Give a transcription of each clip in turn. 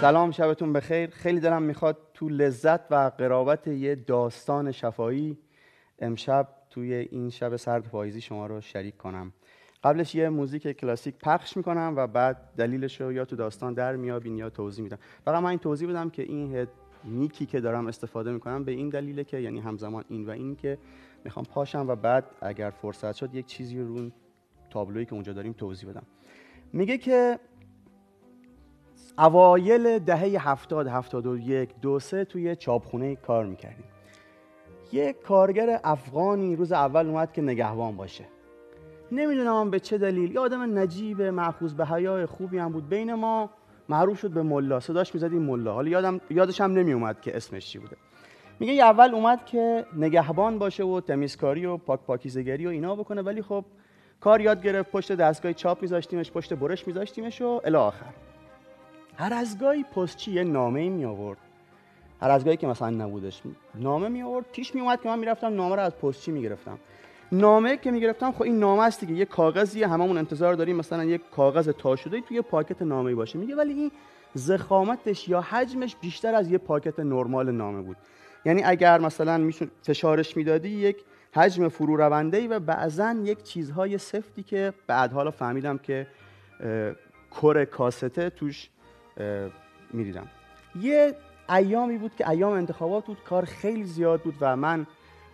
سلام شبتون بخیر. خیلی دلم می‌خواد تو لذت و قرابت یه داستان شفایی امشب توی این شب سرد پاییزی شما رو شریک کنم. قبلش یه موزیک کلاسیک پخش می‌کنم و بعد دلیلش رو یا تو داستان در میابین یا توضیح میدم. فقط من این توضیح بدم که این نیکی که دارم استفاده می‌کنم به این دلیله که یعنی همزمان این و این که می‌خوام پاشم و بعد اگر فرصت شد یک چیزی رو تابلویی که اونجا داریم توضیح بدم. میگه که اوایل دهه هفتاد هفتاد و یک دو سه توی چاپخونه کار می‌کردیم. یه کارگر افغانی روز اول اومد که نگهبان باشه. نمی‌دونم به چه دلیل. یه آدم نجیب معخوز به حیای خوبی هم بود. بین ما معروف شد به ملا. صداش می‌زدیم ملا. حالا یادم یادش هم نمیومد که اسمش چی بوده. میگه یه اول اومد که نگهبان باشه و تمیزکاری و پاک پاکیزگری و اینا بکنه. ولی خب کار یاد گرفت. پشت دستگاه چاپ میذاشتیمش پشت برش میذاشتیمش و الی آخر. هر از گاهی پستچی یه نامه می آورد. هر از گاهی که مثلا نبودش نامه می آورد. پیش می اومد که من می‌رفتم نامه رو از پستچی می‌گرفتم نامه که می‌گرفتم خب این نامه است دیگه. یه کاغذی هممون انتظار داریم مثلا یه کاغذ تا شده توی پاکت نامه باشه. میگه ولی این زخامتش یا حجمش بیشتر از یه پاکت نرمال نامه بود. یعنی اگر مثلا میشون فشارش می‌دادی یک حجم فرو رونده ای و بعضا یک چیزهای سفتی که بعد حالا فهمیدم که کره کاسته توش می‌دیدم. یه ایامی بود که ایام انتخابات بود کار خیلی زیاد بود و من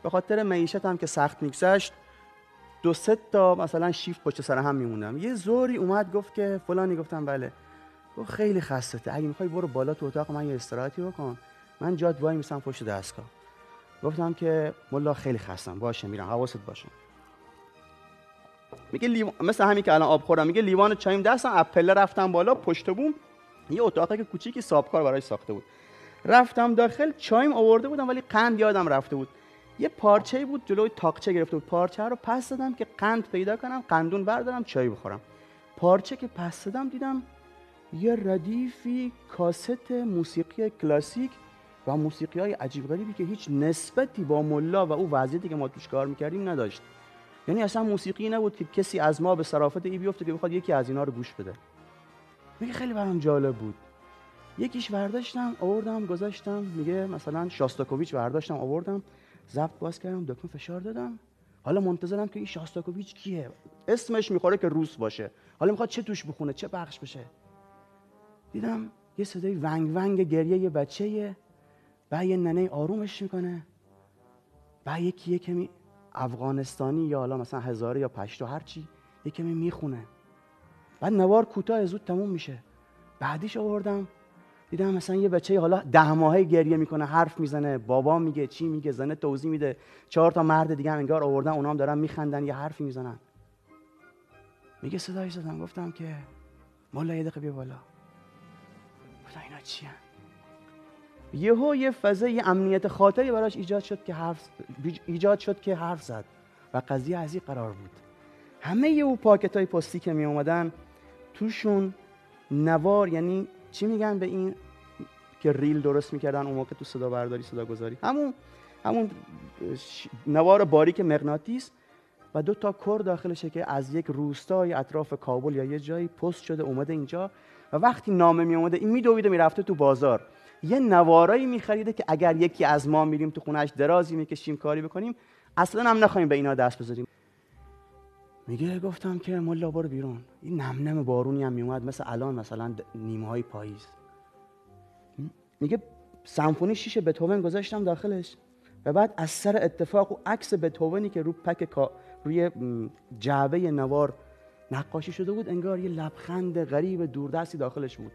به خاطر معیشتم که سخت میگذشت دو سه تا مثلا شیفت پشت سر هم میموندم. یه زوری اومد گفت که فلانی گفتم بله. گفت خیلی خسته اگه می‌خوای برو بالا تو اتاق من یه استراحتی بکن. من جات وای میسم پشت دستگاه. گفتم که ملا خیلی خستم. باشه میرم. حواست باشه. میگه لیوان مثل همین که الان آب خورم میگه لیوان چایم دستم اپله رفتم بالا پشت بوم. یه اتاقی که کوچیکی سابکار برای ساخته بود. رفتم داخل چایم آورده بودم ولی قند یادم رفته بود. یه پارچه بود جلوی تاقچه گرفته بود. پارچه رو پس دادم که قند پیدا کنم قندون بردارم چای بخورم. پارچه که پس دادم دیدم یه ردیفی کاست موسیقی کلاسیک و موسیقی های عجیب غریبی که هیچ نسبتی با ملا و او وضعیتی که ما توش کار می‌کردیم نداشت. یعنی اصلا موسیقی نبود که کسی از ما به صرافت ای بیفته که بخواد یکی از اینا رو گوش بده. میگه خیلی برام جالب بود. یکیش برداشتم آوردم گذاشتم. میگه مثلا شاستاکوویچ برداشتم آوردم. ضبط باز کردم دکمه فشار دادم. حالا منتظرم که این شاستاکوویچ کیه؟ اسمش می‌خوره که روس باشه. حالا می‌خواد چه توش بخونه چه بخش بشه. دیدم یه صدای ونگ ونگ گریه یه بچه بعد یه ننه آرومش می‌کنه. بعد یکی یه کمی افغانستانی یا حالا مثلا هزاره یا پشتو هرچی یه کمی می‌خونه. بعد نوار کوتاه زود تموم میشه. بعدیش آوردم. دیدم مثلا یه بچه حالا ده ماهه گریه می‌کنه حرف می‌زنه بابا میگه چی میگه زنه توضیح میده. چهار تا مرد دیگه هم انگار آوردن اونا هم دارن میخندن یه حرفی می‌زنن. میگه صدایی زدم گفتم که مولا یه دقیقه بیا بالا. گفتم اینا چی یهو یه فضای یه امنیت خاطری براش ایجاد شد که حرف ایجاد شد که حرف زد. و قضیه از این قرار بود. همه او پاکت های پستی که می اومدن توشون نوار یعنی چی میگن به این که ریل درست می‌کردن اون موقع تو صدا برداری صدا گذاری؟ همون همون نوار باریک مغناطیس و دو تا کر داخلشه که از یک روستای اطراف کابل یا یه جایی پست شده اومده اینجا و وقتی نامه می اومده این میدویده می‌رفته تو بازار. یه نوارایی میخریده که اگر یکی از ما میریم تو خونهش درازی می‌کشیم کاری بکنیم اصلا هم نخوایم به اینا دست بذاریم. میگه گفتم که ملا برو بیرون. این نم نم بارونی هم میومد مثل الان مثلا نیمه های پاییز. میگه سمفونی شیش بتوون گذاشتم داخلش. و بعد از سر اتفاق و عکس بتوونی که رو پک روی جعبه نوار نقاشی شده بود انگار یه لبخند غریب دوردستی داخلش بود.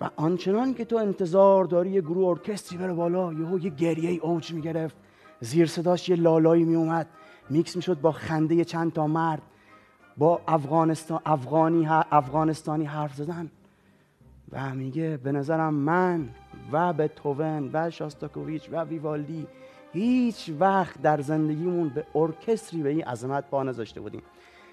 و آنچنان که تو انتظار داری یه گروه ارکستری بره بالا یهو یه گریه اوج می‌گرفت. زیر صداش یه لالایی میومد میکس می‌شد با خنده چند تا مرد با افغانستان افغانی افغانستانی حرف زدن. و میگه به نظرم من و بتوون و شاستاکوویچ و ویوالدی هیچ وقت در زندگیمون به ارکستری به این عظمت پا نذاشته بودیم.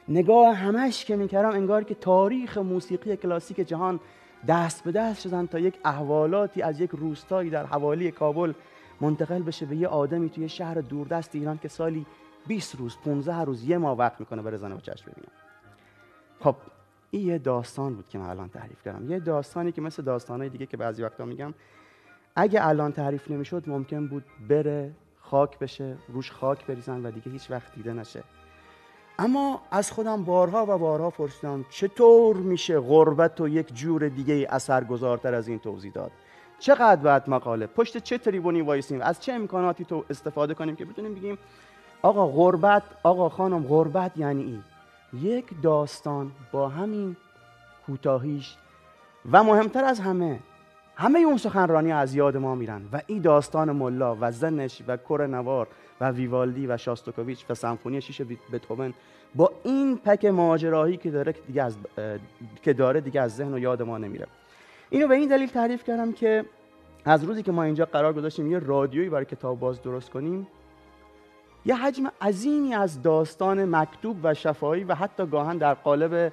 نگاه همش که می‌کردم انگار که تاریخ موسیقی کلاسیک جهان دست به دست شدن تا یک احوالاتی از یک روستایی در حوالی کابل منتقل بشه به یه آدمی توی شهر دوردست ایران که سالی 20 روز 15 روز یه ماه وقت می‌کنه برای زن و چشم ببینم. خب این یه داستان بود که من الان تعریف کردم. یه داستانی که مثل داستانهای دیگه که بعضی وقتا میگم اگه الان تعریف نمی‌شد ممکن بود بره خاک بشه روش خاک بریزن و دیگه هیچ وقت دیده نشه. اما از خودم بارها و بارها پرسیدم چطور میشه غربت و یک جور دیگه اثرگذارتر از این توضیح داد؟ چقدر باید مقاله؟ پشت چه تریبونی وایسیم؟ از چه امکاناتی تو استفاده کنیم که بتونیم بگیم آقا غربت آقا خانم غربت یعنی این. یک داستان با همین کوتاهیش و مهمتر از همه همه اون سخنرانی از یاد ما میرن و این داستان ملا و زنش و کر نوار و ویوالدی و شاستوکوویچ و سمفونی شیش بتوون با این پک ماجراهی که داره دیگه از که داره دیگه از ذهن و یاد ما نمیره. اینو به این دلیل تعریف کردم که از روزی که ما اینجا قرار گذاشتیم یه رادیویی برای کتاب باز درست کنیم یه حجم عظیمی از داستان مکتوب و شفاهی و حتی گاهن در قالب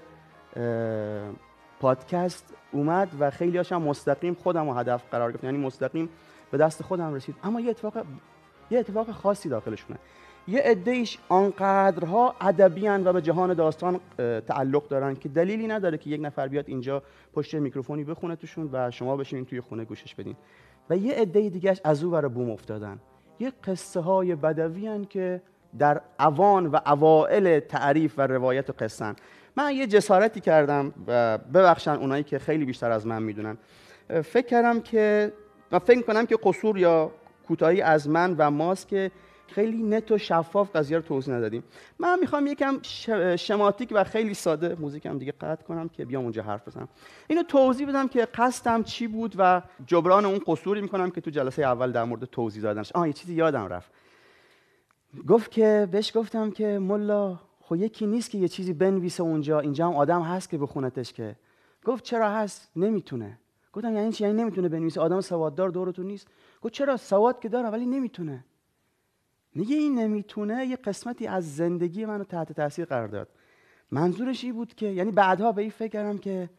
پادکست اومد و خیلی هاشم مستقیم خودم رو هدف قرار گرفت یعنی مستقیم به دست خودم رسید. اما یه اتفاق یه اتفاق خاصی داخلشونه. یه عدهش آنقدرها ادبی و به جهان داستان تعلق دارن که دلیلی نداره که یک نفر بیاد اینجا پشت میکروفونی بخونه توشون و شما بشینین توی خونه گوشش بدین. و یه عده دیگهش از او بر بوم افتادن. یه قصه های بدوی که در اوان و اوائل تعریف و روایت و قصن من یه جسارتی کردم و ببخشن اونایی که خیلی بیشتر از من می‌دونن. فکر کردم که و فکر کنم که قصور یا کوتاهی از من و ماست که خیلی نت و شفاف قضیه رو توضیح ندادیم. من می‌خوام یکم شماتیک و خیلی ساده موزیکم دیگه قطع کنم که بیام اونجا حرف بزنم. اینو توضیح بدم که قصدم چی بود و جبران اون قصوری می‌کنم که تو جلسه اول در مورد توضیح دادنش. آه یه چیزی یادم رفت. گفت که بهش گفتم که ملا خب یکی نیست که یه چیزی بنویسه اونجا. اینجا هم آدم هست که بخونتش که. گفت چرا هست؟ نمی‌تونه. گفتم یعنی چی؟ یعنی نمی‌تونه بنویسه. آدم سواددار دورتون نیست. گفت چرا؟ سواد که داره ولی نمی‌تونه. میگه این نمی‌تونه یه قسمتی از زندگی منو تحت تاثیر قرار داد. منظورش این بود که یعنی بعدها به این فکر کردم که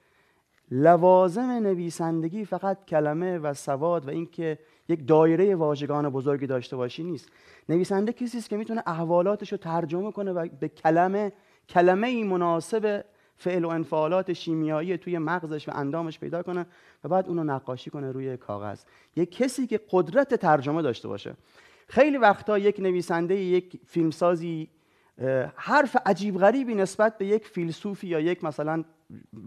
لوازم نویسندگی فقط کلمه و سواد و اینکه یک دایره واژگان بزرگی داشته باشی نیست. نویسنده کسی است که می‌تونه احوالاتش رو ترجمه کنه و به کلمه کلمه ای مناسب فعل و انفعالات شیمیایی توی مغزش و اندامش پیدا کنه و بعد اونو نقاشی کنه روی کاغذ. یک کسی که قدرت ترجمه داشته باشه. خیلی وقتا یک نویسنده یک فیلمسازی حرف عجیب غریبی نسبت به یک فیلسوفی یا یک مثلا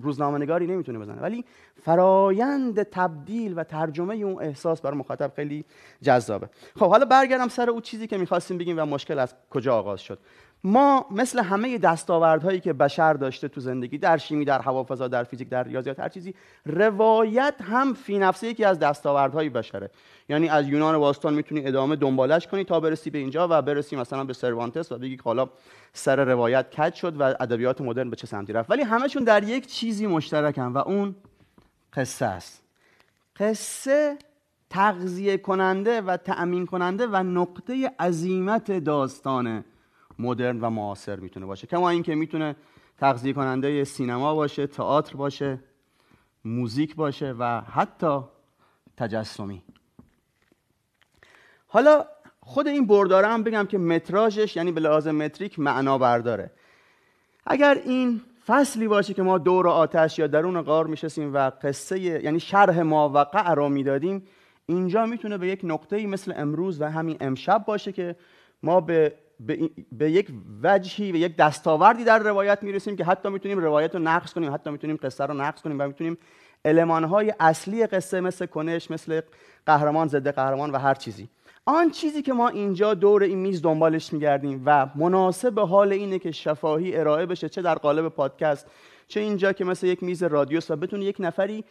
روزنامه‌نگاری نمی‌تونه بزنه. ولی فرایند تبدیل و ترجمه اون احساس برای مخاطب خیلی جذابه. خب حالا برگردم سر اون چیزی که می‌خواستیم بگیم و مشکل از کجا آغاز شد. ما مثل همه دستاوردهایی که بشر داشته تو زندگی در شیمی در هوافضا در فیزیک در ریاضیات هر چیزی روایت هم فی نفسه یکی از دستاوردهای بشره. یعنی از یونان باستان می‌تونی ادامه دنبالش کنی تا برسی به اینجا و برسی مثلا به سروانتس و بگی حالا سر روایت کج شد و ادبیات مدرن به چه سمتی رفت. ولی همشون در یک چیزی مشترکن و اون قصه است. قصه تغذیه کننده و تأمین کننده و نقطه عظیمت داستانه. مدرن و معاصر می‌تونه باشه. کما اینکه می‌تونه تغذیه کننده سینما باشه تئاتر باشه موزیک باشه و حتی تجسمی. حالا خود این برداره هم بگم که متراژش یعنی به لحاظ متریک معنا برداره. اگر این فصلی باشه که ما دور آتش یا درون غار میشستیم و قصه یعنی شرح ماوقع را می‌دادیم اینجا می‌تونه به یک نقطه‌ای مثل امروز و همین امشب باشه که ما به به, یک وجهی و یک دستاوردی در روایت می‌رسیم که حتی می‌تونیم روایت رو نقص کنیم حتی می‌تونیم قصه رو نقص کنیم و می‌تونیم المانهای اصلی قصه مثل کنش مثل قهرمان ضد قهرمان و هر چیزی. آن چیزی که ما اینجا دور این میز دنبالش میگردیم و مناسب به حال اینه که شفاهی ارائه بشه چه در قالب پادکست چه اینجا که مثل یک میز رادیو و بتونه یک نفری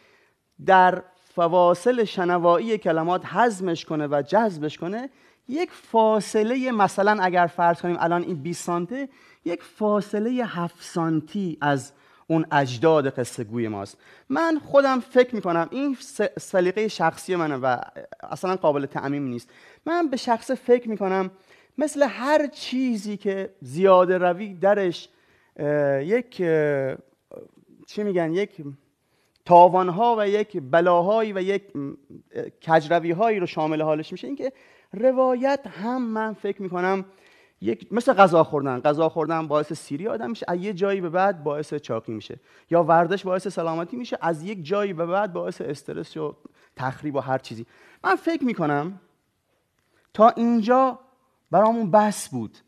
در فواصل شنوایی کلمات حزمش کنه و جذبش کنه یک فاصله مثلا اگر فرض کنیم الان این 20 سانته یک فاصله 7 سانتی از اون اجداد قصه گوی ماست. من خودم فکر می‌کنم این سلیقه شخصی منه و اصلا قابل تعمیم نیست. من به شخص فکر می‌کنم مثل هر چیزی که زیاده روی درش یک چی میگن؟ یک تاوانها و یک بلاهایی و یک کجروی هایی رو شامل حالش میشه. اینکه روایت هم من فکر می‌کنم یک مثل غذا خوردن. غذا خوردن باعث سیری آدم میشه از یه جایی به بعد باعث چاقی میشه. یا ورزش باعث سلامتی میشه از یک جایی به بعد باعث استرس و تخریب و هر چیزی. من فکر می‌کنم تا اینجا برامون بس بود.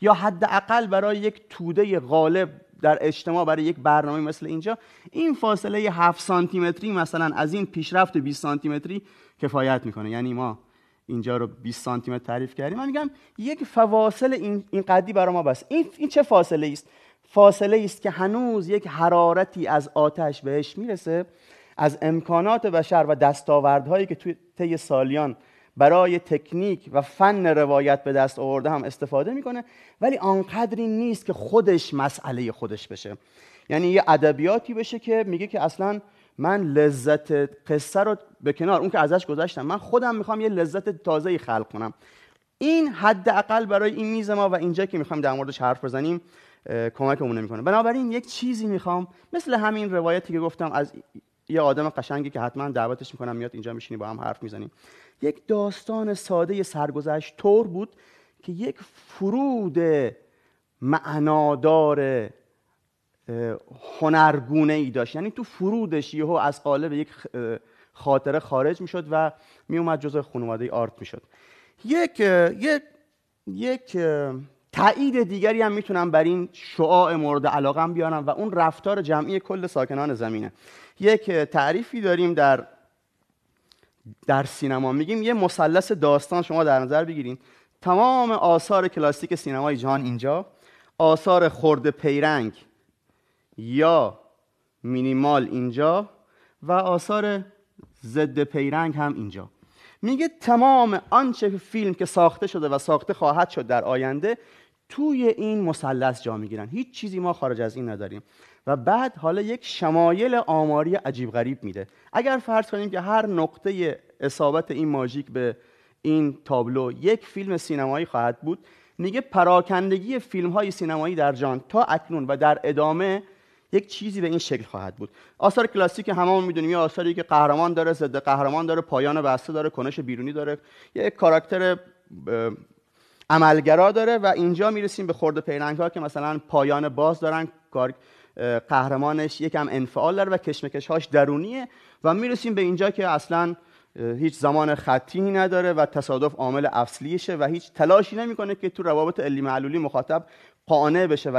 یا حداقل برای یک توده غالب در اجتماع برای یک برنامه مثل اینجا این فاصله 7 سانتی متری مثلا از این پیشرفت 20 سانتی متری کفایت می‌کنه. یعنی ما اینجا رو 20 سانتی متر تعریف کردیم. من میگم یک فواصل این این قدی برای ما بس. این این چه فاصله است فاصله است که هنوز یک حرارتی از آتش بهش می‌رسه از امکانات بشر و دستاوردهایی که توی طی سالیان برای تکنیک و فن روایت به دست آورده هم استفاده می‌کنه ولی آنقدری نیست که خودش مسئله خودش بشه. یعنی یه ادبیاتی بشه که میگه که اصلا من لذت قصه رو به کنار اون که ازش گذاشتم من خودم می‌خوام یه لذت تازه خلق کنم. این حداقل برای این میز ما و اینجا که می‌خوام در موردش حرف بزنیم کمکمون نمی‌کنه. بنابراین یک چیزی می‌خوام مثل همین روایتی که گفتم از یه آدم قشنگی که حتما دعوتش می‌کنم میاد اینجا میشینی با هم حرف می‌زنیم. یک داستان ساده سرگذشت طور بود که یک فرود معنادار هنرگونه ای داشت. یعنی تو فرودش یهو از قالب یک خاطره خارج می‌شد و میومد جزء خانواده آرت می‌شد. یک یک یک تایید دیگری هم می‌تونم بر این شعاع مورد علاقه بیارم و اون رفتار جمعی کل ساکنان زمینه. یک تعریفی داریم در در سینما. میگیم یه مثلث داستان شما در نظر بگیرید تمام آثار کلاسیک سینمای جهان اینجا آثار خورده پیرنگ یا مینیمال اینجا و آثار ضد پیرنگ هم اینجا. میگه تمام آنچه فیلم که ساخته شده و ساخته خواهد شد در آینده توی این مثلث جا می‌گیرن. هیچ چیزی ما خارج از این نداریم. و بعد حالا یک شمایل آماری عجیب غریب میده. اگر فرض کنیم که هر نقطه اصابت این ماژیک به این تابلو یک فیلم سینمایی خواهد بود میگه پراکندگی فیلم های سینمایی در جان تا اکنون و در ادامه یک چیزی به این شکل خواهد بود. آثار کلاسیک هممون می‌دونیم یه آثاری که قهرمان داره ضد قهرمان داره پایان بسته داره کنش بیرونی داره. یک کاراکتر عملگرا داره و اینجا می‌رسیم به خورده پیرنگ ها که مثلا پایان باز دارن. قهرمانش یکم انفعال داره و کشمکش هاش درونیه و می‌رسیم به اینجا که اصلا هیچ زمان خطی نداره و تصادف عامل اصلیشه و هیچ تلاشی نمی‌کنه که تو روابط علی معلولی مخاطب قانع بشه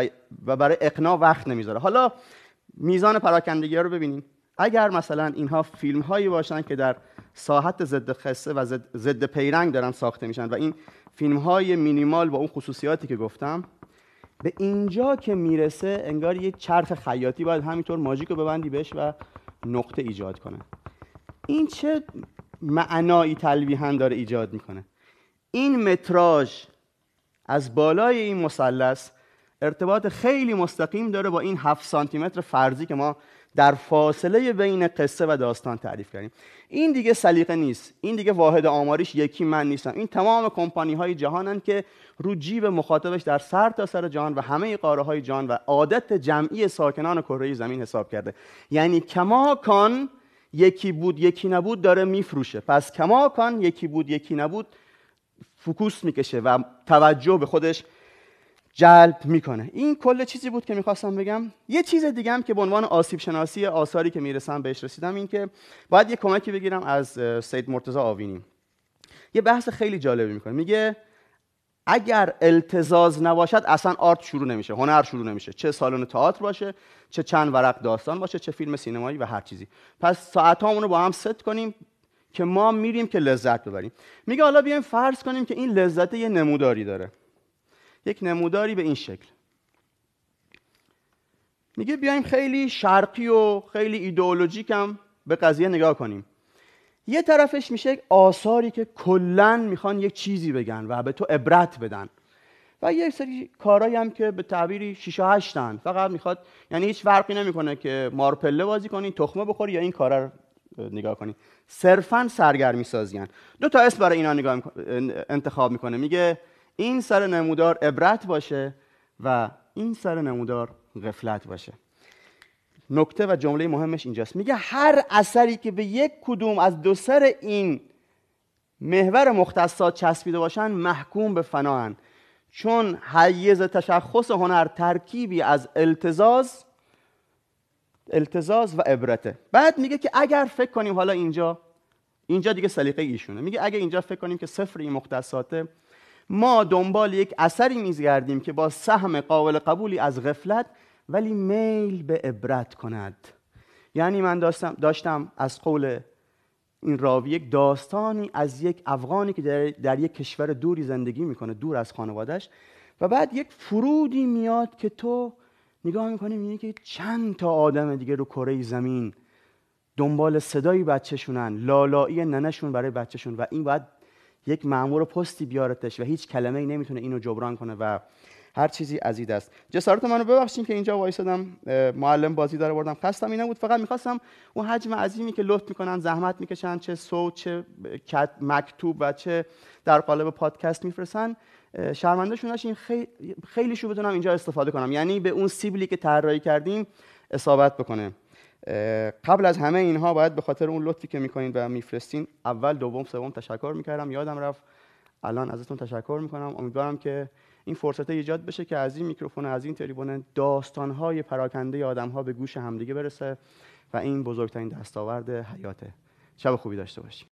و برای اقناع وقت نمی‌ذاره. حالا میزان پراکندگی ها رو ببینیم. اگر مثلا اینها فیلم هایی باشن که در ساحت ضد خصه و ضد پیرنگ دارن ساخته میشن و این فیلم های مینیمال با اون خصوصیاتی که گفتم به اینجا که می‌رسه انگار یک چرخ خیاطی باید همینطور ماژیک رو ببندی بهش و نقطه ایجاد کنه. این چه معنایی تلویحا داره ایجاد می‌کنه؟ این متراژ از بالای این مثلث ارتباط خیلی مستقیم داره با این 7 سانتی متر فرضی که ما در فاصله بین قصه و داستان تعریف کردیم. این دیگه سلیقه نیست. این دیگه واحد آماریش یکی من نیستم. این تمام کمپانی های جهانن که رو جیب مخاطبش در سر تا سر جهان و همه قاره های جهان و عادت جمعی ساکنان کره زمین حساب کرده. یعنی کماکان یکی بود یکی نبود داره میفروشه. پس کماکان یکی بود یکی نبود فکوس می‌کشه و توجه به خودش جلب می‌کنه. این کل چیزی بود که می‌خواستم بگم. یه چیز دیگه هم که به عنوان آسیب شناسی آثاری که می‌رسم بهش رسیدم این که باید یه کمکی بگیرم از سید مرتضی آوینی. یه بحث خیلی جالبی می‌کنه. میگه اگر التزاز نباشد اصلا آرت شروع نمیشه هنر شروع نمیشه. چه سالن تئاتر باشه چه چند ورق داستان باشه چه فیلم سینمایی و هر چیزی. پس ساعتامون رو با هم ست کنیم که ما میریم که لذت ببریم. میگه حالا بیایم فرض کنیم که این لذت یه نموداری داره. یک نموداری به این شکل. میگه بیایم خیلی شرقی و خیلی ایدئولوژیک هم به قضیه نگاه کنیم. یه طرفش میشه آثاری که کلا می‌خوان یک چیزی بگن و به تو عبرت بدن. و یه سری کارهایی هم که به تعبیری 6 هشتن. فقط می‌خواد یعنی هیچ فرقی نمی‌کنه که مارپله بازی کنی تخمه بخوری یا این کارا رو نگاه کنی. صرفا سرگرمی سازیان دو تا اسم برای اینا نگاه انتخاب می‌کنه. میگه این سر نمودار عبرت باشه و این سر نمودار غفلت باشه. نکته و جمله مهمش اینجاست. میگه هر اثری که به یک کدوم از دو سر این محور مختصات چسبیده باشن محکوم به فناهن چون حیز تشخص هنر ترکیبی از التزاز التزاز و عبرته. بعد میگه که اگر فکر کنیم حالا اینجا اینجا دیگه سلیقه ایشونه. میگه اگر اینجا فکر کنیم که صفر این مختصاته ما دنبال یک اثری میزگردیم که با سهم قابل قبولی از غفلت ولی میل به عبرت کند. یعنی من داشتم, داشتم از قول این راوی یک داستانی از یک افغانی که در, در یک کشور دوری زندگی می‌کنه دور از خانوادش و بعد یک فرودی میاد که تو نگاه می‌کنی می‌بینی که چند تا آدم دیگه رو کره زمین دنبال صدایی بچهشونن لالایی ننشون برای بچهشون و این باید یک مامور پستی بیارتش و هیچ کلمه ای نمی‌تونه اینو جبران کنه و هر چیزی از این است جسارت منو ببخشید که اینجا وایسادم معلم بازی داره بردم. خستم اینا بود فقط می‌خواستم اون حجم عظیمی که لطف می‌کنن زحمت می‌کشن چه صوت چه مکتوب و چه در قالب پادکست میفرستن. شرمنده شون خیلی خیلی شو بدونم اینجا استفاده کنم. یعنی به اون سیبلی که طراحی کردیم اصابت بکنه. قبل از همه اینها باید به خاطر اون لطفی که می‌کنین و میفرستین اول دوم سوم تشکر می‌کردم. یادم رفت الان ازتون تشکر می‌کنم. امیدوارم که این فرصت ایجاد بشه که از این میکروفون از این تریبون داستانهای پراکنده آدمها به گوش همدیگه برسه و این بزرگترین دستاورد حیاته شب خوبی داشته باشیم